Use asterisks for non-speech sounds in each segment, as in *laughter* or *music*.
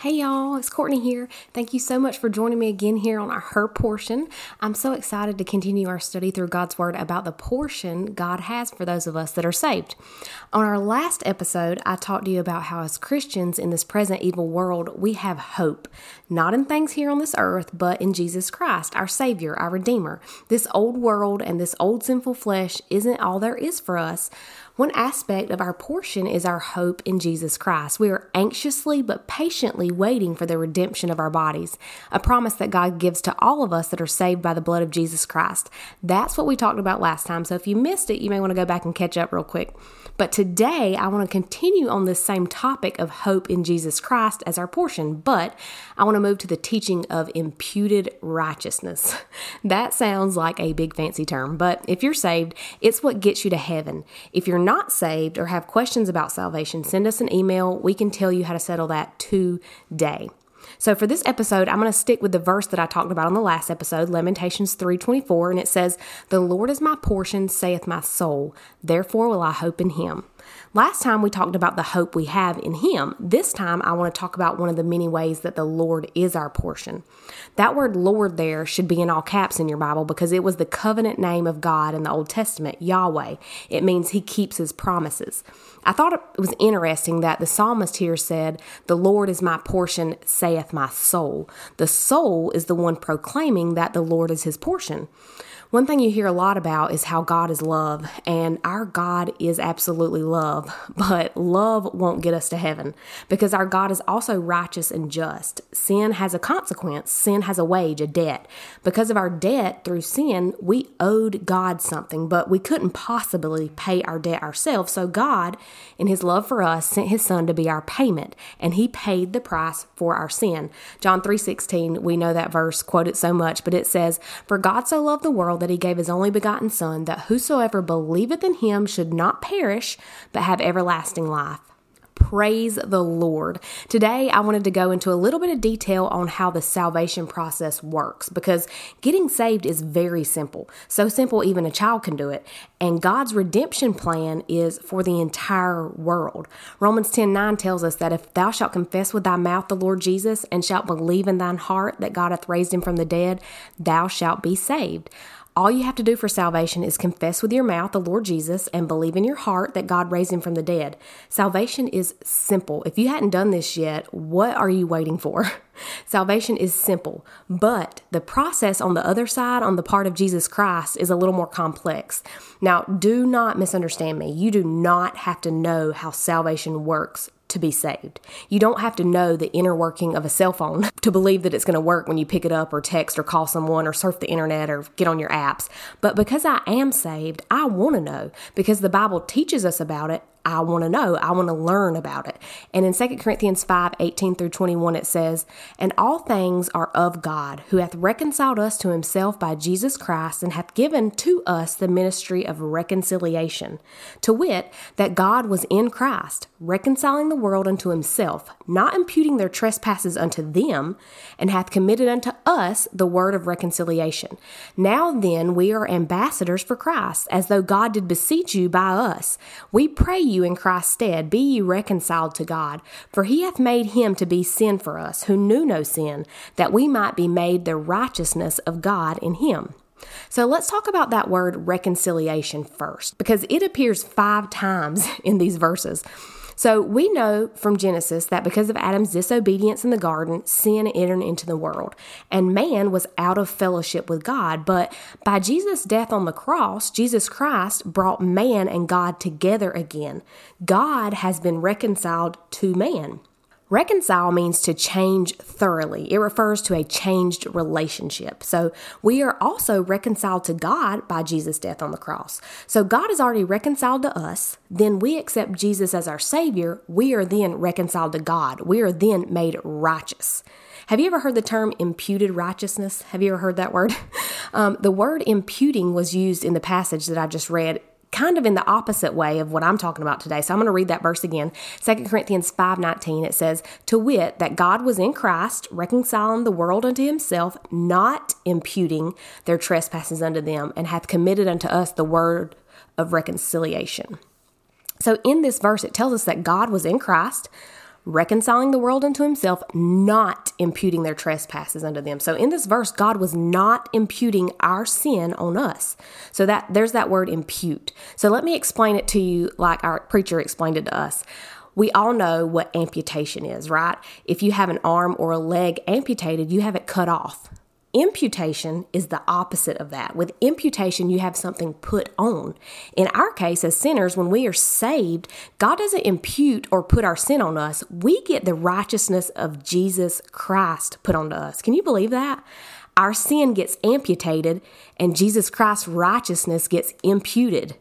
Hey y'all, it's Quortney here. Thank you so much for joining me again here on our Her Portion. I'm so excited to continue our study through God's Word about the portion God has for those of us that are saved. On our last episode, I talked to you about how, as Christians in this present evil world, we have hope, not in things here on this earth, but in Jesus Christ, our Savior, our Redeemer. This old world and this old sinful flesh isn't all there is for us. One aspect of our portion is our hope in Jesus Christ. We are anxiously but patiently waiting for the redemption of our bodies, a promise that God gives to all of us that are saved by the blood of Jesus Christ. That's what we talked about last time. So if you missed it, you may want to go back and catch up real quick. But today, I want to continue on this same topic of hope in Jesus Christ as our portion, but I want to move to the teaching of imputed righteousness. *laughs* That sounds like a big fancy term, but if you're saved, it's what gets you to heaven. If you're saved or have questions about salvation, send us an email. We can tell you how to settle that today. So for this episode, I'm going to stick with the verse that I talked about on the last episode, Lamentations 3:24, and it says, "The Lord is my portion, saith my soul; therefore will I hope in him." Last time we talked about the hope we have in Him. This time I want to talk about one of the many ways that the Lord is our portion. That word Lord there should be in all caps in your Bible because it was the covenant name of God in the Old Testament, Yahweh. It means He keeps His promises. I thought it was interesting that the psalmist here said, The Lord is my portion, saith my soul. The soul is the one proclaiming that the Lord is his portion. One thing you hear a lot about is how God is love, and our God is absolutely love, *laughs* but love won't get us to heaven because our God is also righteous and just. Sin has a consequence, sin has a wage, a debt. Because of our debt through sin, we owed God something, but we couldn't possibly pay our debt ourselves. So God, in his love for us, sent his son to be our payment, and he paid the price for our sin. John 3:16, we know that verse quoted so much, but it says, "For God so loved the world that he gave his only begotten Son, that whosoever believeth in him should not perish, but have everlasting life. Praise the Lord. Today, I wanted to go into a little bit of detail on how the salvation process works because getting saved is very simple. So simple, even a child can do it. And God's redemption plan is for the entire world. Romans 10 9 tells us that if thou shalt confess with thy mouth the Lord Jesus and shalt believe in thine heart that God hath raised him from the dead, thou shalt be saved. All you have to do for salvation is confess with your mouth the Lord Jesus and believe in your heart that God raised him from the dead. Salvation is simple. If you hadn't done this yet, what are you waiting for? *laughs* Salvation is simple, but the process on the other side, on the part of Jesus Christ, is a little more complex. Now, do not misunderstand me. You do not have to know how salvation works to be saved. You don't have to know the inner working of a cell phone *laughs* to believe that it's going to work when you pick it up or text or call someone or surf the internet or get on your apps. But because I am saved, I want to know because the Bible teaches us about it I want to know. I want to learn about it. And in 2 Corinthians 5 18 through 21, it says, And all things are of God, who hath reconciled us to himself by Jesus Christ, and hath given to us the ministry of reconciliation. To wit, that God was in Christ, reconciling the world unto himself, not imputing their trespasses unto them, and hath committed unto us the word of reconciliation. Now then, we are ambassadors for Christ, as though God did beseech you by us. We pray you in Christ's stead, be ye reconciled to God. For he hath made him to be sin for us, who knew no sin, that we might be made the righteousness of God in him. So let's talk about that word reconciliation first, because it appears five times *laughs* in these verses. So we know from Genesis that because of Adam's disobedience in the garden, sin entered into the world, and man was out of fellowship with God. But by Jesus' death on the cross, Jesus Christ brought man and God together again. God has been reconciled to man. Reconcile means to change thoroughly. It refers to a changed relationship. So we are also reconciled to God by Jesus' death on the cross. So God is already reconciled to us. Then we accept Jesus as our Savior. We are then reconciled to God. We are then made righteous. Have you ever heard the term imputed righteousness? Have you ever heard that word? *laughs* Um, the word imputing was used in the passage that I just read kind of in the opposite way of what I'm talking about today. So I'm going to read that verse again. 2 Corinthians 5:19 it says, "To wit that God was in Christ reconciling the world unto himself, not imputing their trespasses unto them, and hath committed unto us the word of reconciliation." So in this verse it tells us that God was in Christ reconciling the world unto himself, not imputing their trespasses unto them. So in this verse, God was not imputing our sin on us. So that there's that word impute. So let me explain it to you like our preacher explained it to us. We all know what amputation is, right? If you have an arm or a leg amputated, you have it cut off. Imputation is the opposite of that. With imputation, you have something put on. In our case, as sinners, when we are saved, God doesn't impute or put our sin on us. We get the righteousness of Jesus Christ put onto us. Can you believe that? Our sin gets amputated and Jesus Christ's righteousness gets imputed.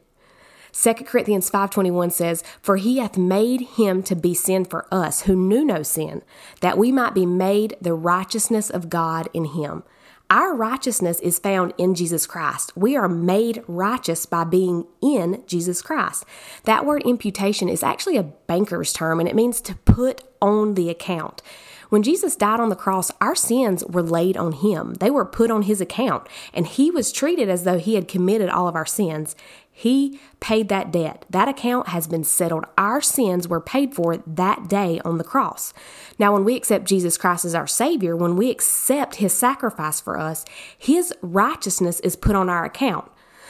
2 Corinthians 5:21 says, "For he hath made him to be sin for us who knew no sin, that we might be made the righteousness of God in him." Our righteousness is found in Jesus Christ. We are made righteous by being in Jesus Christ. That word imputation is actually a banker's term and it means to put on the account. When Jesus died on the cross, our sins were laid on him. They were put on his account, and he was treated as though he had committed all of our sins. He paid that debt. That account has been settled. Our sins were paid for that day on the cross. Now, when we accept Jesus Christ as our Savior, when we accept His sacrifice for us, His righteousness is put on our account.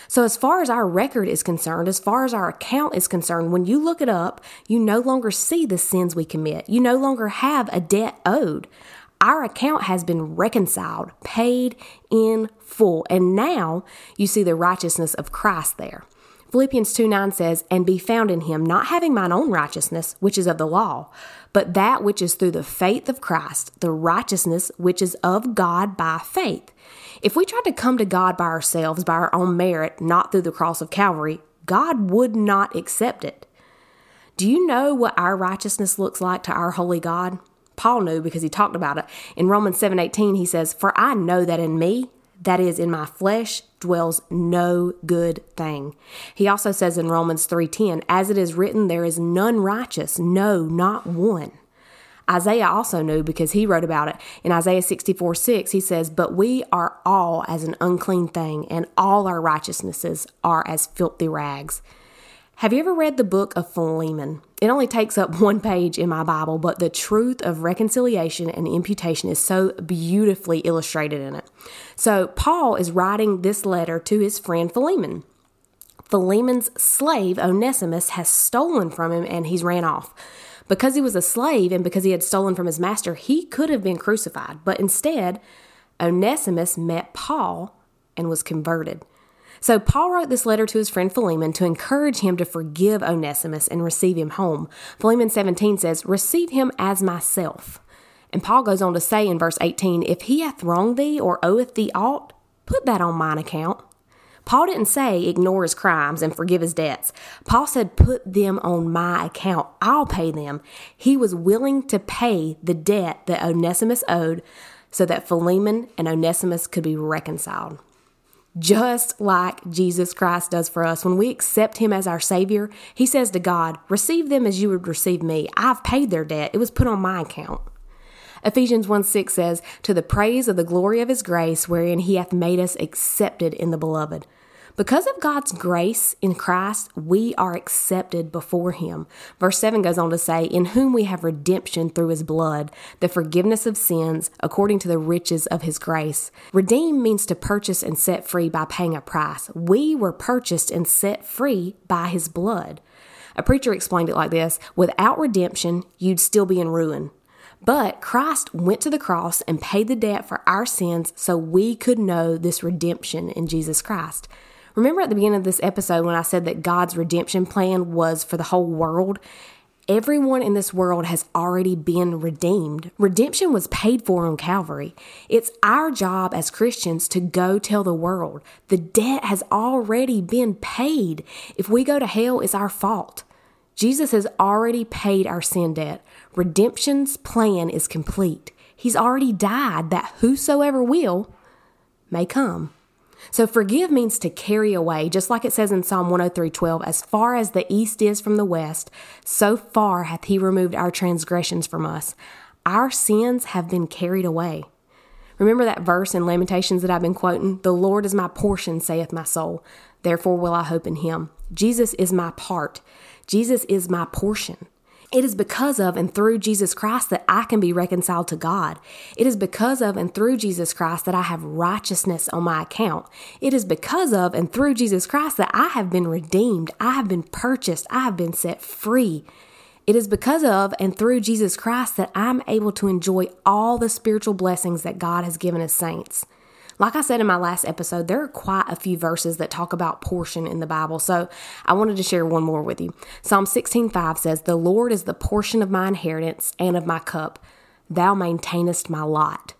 So, as far as our record is concerned, as far as our account is concerned, when you look it up, you no longer see the sins we commit. You no longer have a debt owed. Our account has been reconciled, paid in full, and now you see the righteousness of Christ there. Philippians 2 9 says, And be found in him, not having mine own righteousness, which is of the law, but that which is through the faith of Christ, the righteousness which is of God by faith. If we tried to come to God by ourselves, by our own merit, not through the cross of Calvary, God would not accept it. Do you know what our righteousness looks like to our holy God? Paul knew because he talked about it. In Romans 7:18 he says, "For I know that in me, that is in my flesh dwells no good thing. He also says in Romans 3:10, as it is written there is none righteous, no not one. Isaiah also knew because he wrote about it in Isaiah 64 6. He says, But we are all as an unclean thing, and all our righteousnesses are as filthy rags. Have you ever read the book of Philemon? It only takes up *laughs* one page in my Bible, but the truth of reconciliation and imputation is so beautifully illustrated in it. So, Paul is writing this letter to his friend Philemon. Philemon's slave, Onesimus, has stolen from him and he's ran off. Because he was a slave and because he had stolen from his master, he could have been crucified, but instead, Onesimus met Paul and was converted. So Paul wrote this letter to his friend Philemon to encourage him to forgive Onesimus and receive him home. Philemon 17 says, Receive him as myself. And Paul goes on to say in verse 18, If he hath wronged thee or oweth thee aught, put that on mine account. Paul didn't say ignore his crimes and forgive his debts. Paul said put them on my account. I'll pay them. He was willing to pay the debt that Onesimus owed so that Philemon and Onesimus could be reconciled just like Jesus Christ does for us. When we accept Him as our Savior, He says to God, Receive them as you would receive me. I've paid their debt, it was put on my account. Ephesians 1 6 says, To the praise of the glory of His grace, wherein He hath made us accepted in the beloved. Because of God's grace in Christ, we are accepted before Him. Verse 7 goes on to say, In whom we have redemption through His blood, the forgiveness of sins, according to the riches of His grace. Redeem means to purchase and set free by paying a price. We were purchased and set free by His blood. A preacher explained it like this Without redemption, you'd still be in ruin. But Christ went to the cross and paid the debt for our sins so we could know this redemption in Jesus Christ. Remember at the beginning of this episode when I said that God's redemption plan was for the whole world? Everyone in this world has already been redeemed. Redemption was paid for on Calvary. It's our job as Christians to go tell the world. The debt has already been paid. If we go to hell, it's our fault. Jesus has already paid our sin debt. Redemption's plan is complete. He's already died that whosoever will may come. So forgive means to carry away, just like it says in Psalm 103:12, as far as the east is from the west, so far hath he removed our transgressions from us. Our sins have been carried away. Remember that verse in Lamentations that I've been quoting? The Lord is my portion, saith my soul. Therefore will I hope in him. Jesus is my part. Jesus is my portion. It is because of and through Jesus Christ that I can be reconciled to God. It is because of and through Jesus Christ that I have righteousness on my account. It is because of and through Jesus Christ that I have been redeemed. I have been purchased. I have been set free. It is because of and through Jesus Christ that I'm able to enjoy all the spiritual blessings that God has given us saints. Like I said in my last episode, there are quite a few verses that talk about portion in the Bible, so I wanted to share one more with you. Psalm 16:5 says, "The Lord is the portion of my inheritance and of my cup; thou maintainest my lot."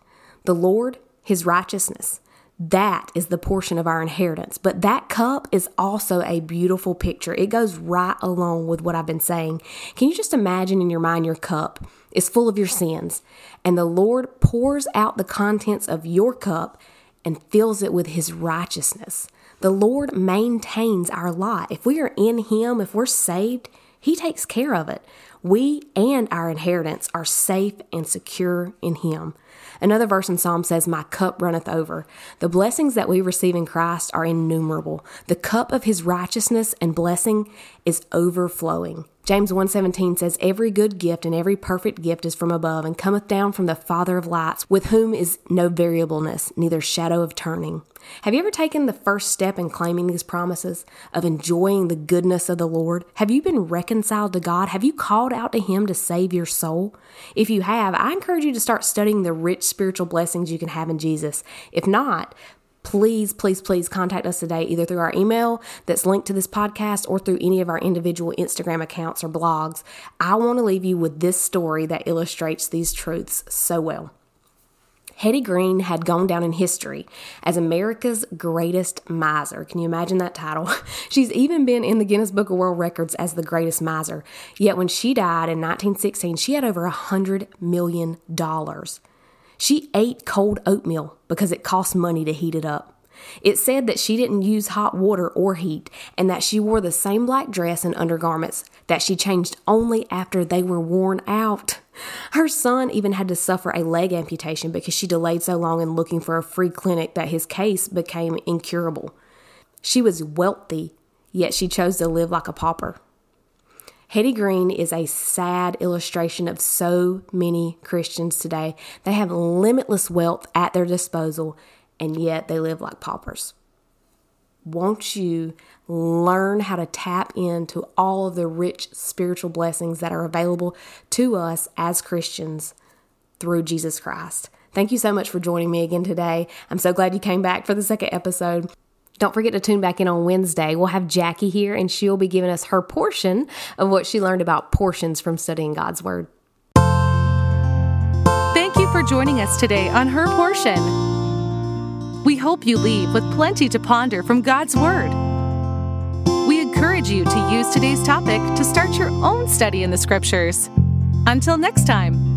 The Lord, his righteousness, that is the portion of our inheritance. But that cup is also a beautiful picture. It goes right along with what I've been saying. Can you just imagine in your mind your cup is full of your sins, and the Lord pours out the contents of your cup and fills it with his righteousness. The Lord maintains our lot. If we are in him, if we're saved, he takes care of it. We and our inheritance are safe and secure in him. Another verse in Psalm says, My cup runneth over. The blessings that we receive in Christ are innumerable. The cup of his righteousness and blessing is overflowing. James 1:17 says every good gift and every perfect gift is from above and cometh down from the Father of lights with whom is no variableness neither shadow of turning. Have you ever taken the first step in claiming these promises of enjoying the goodness of the Lord? Have you been reconciled to God? Have you called out to him to save your soul? If you have, I encourage you to start studying the rich spiritual blessings you can have in Jesus. If not, please, please, please contact us today, either through our email that's linked to this podcast or through any of our individual Instagram accounts or blogs. I want to leave you with this story that illustrates these truths so well. Hetty Green had gone down in history as America's greatest miser. Can you imagine that title? *laughs* She's even been in the Guinness Book of World Records as the greatest miser. Yet when she died in 1916, she had over a $100 million. She ate cold oatmeal because it cost money to heat it up. It said that she didn't use hot water or heat, and that she wore the same black dress and undergarments that she changed only after they were worn out. Her son even had to suffer a leg amputation because she delayed so long in looking for a free clinic that his case became incurable. She was wealthy, yet she chose to live like a pauper. Hetty Green is a sad illustration of so many Christians today. They have limitless wealth at their disposal, and yet they live like paupers. Won't you learn how to tap into all of the rich spiritual blessings that are available to us as Christians through Jesus Christ? Thank you so much for joining me again today. I'm so glad you came back for the second episode. Don't forget to tune back in on Wednesday. We'll have Jackie here, and she'll be giving us her portion of what she learned about portions from studying God's Word. Thank you for joining us today on Her Portion. We hope you leave with plenty to ponder from God's Word. We encourage you to use today's topic to start your own study in the Scriptures. Until next time.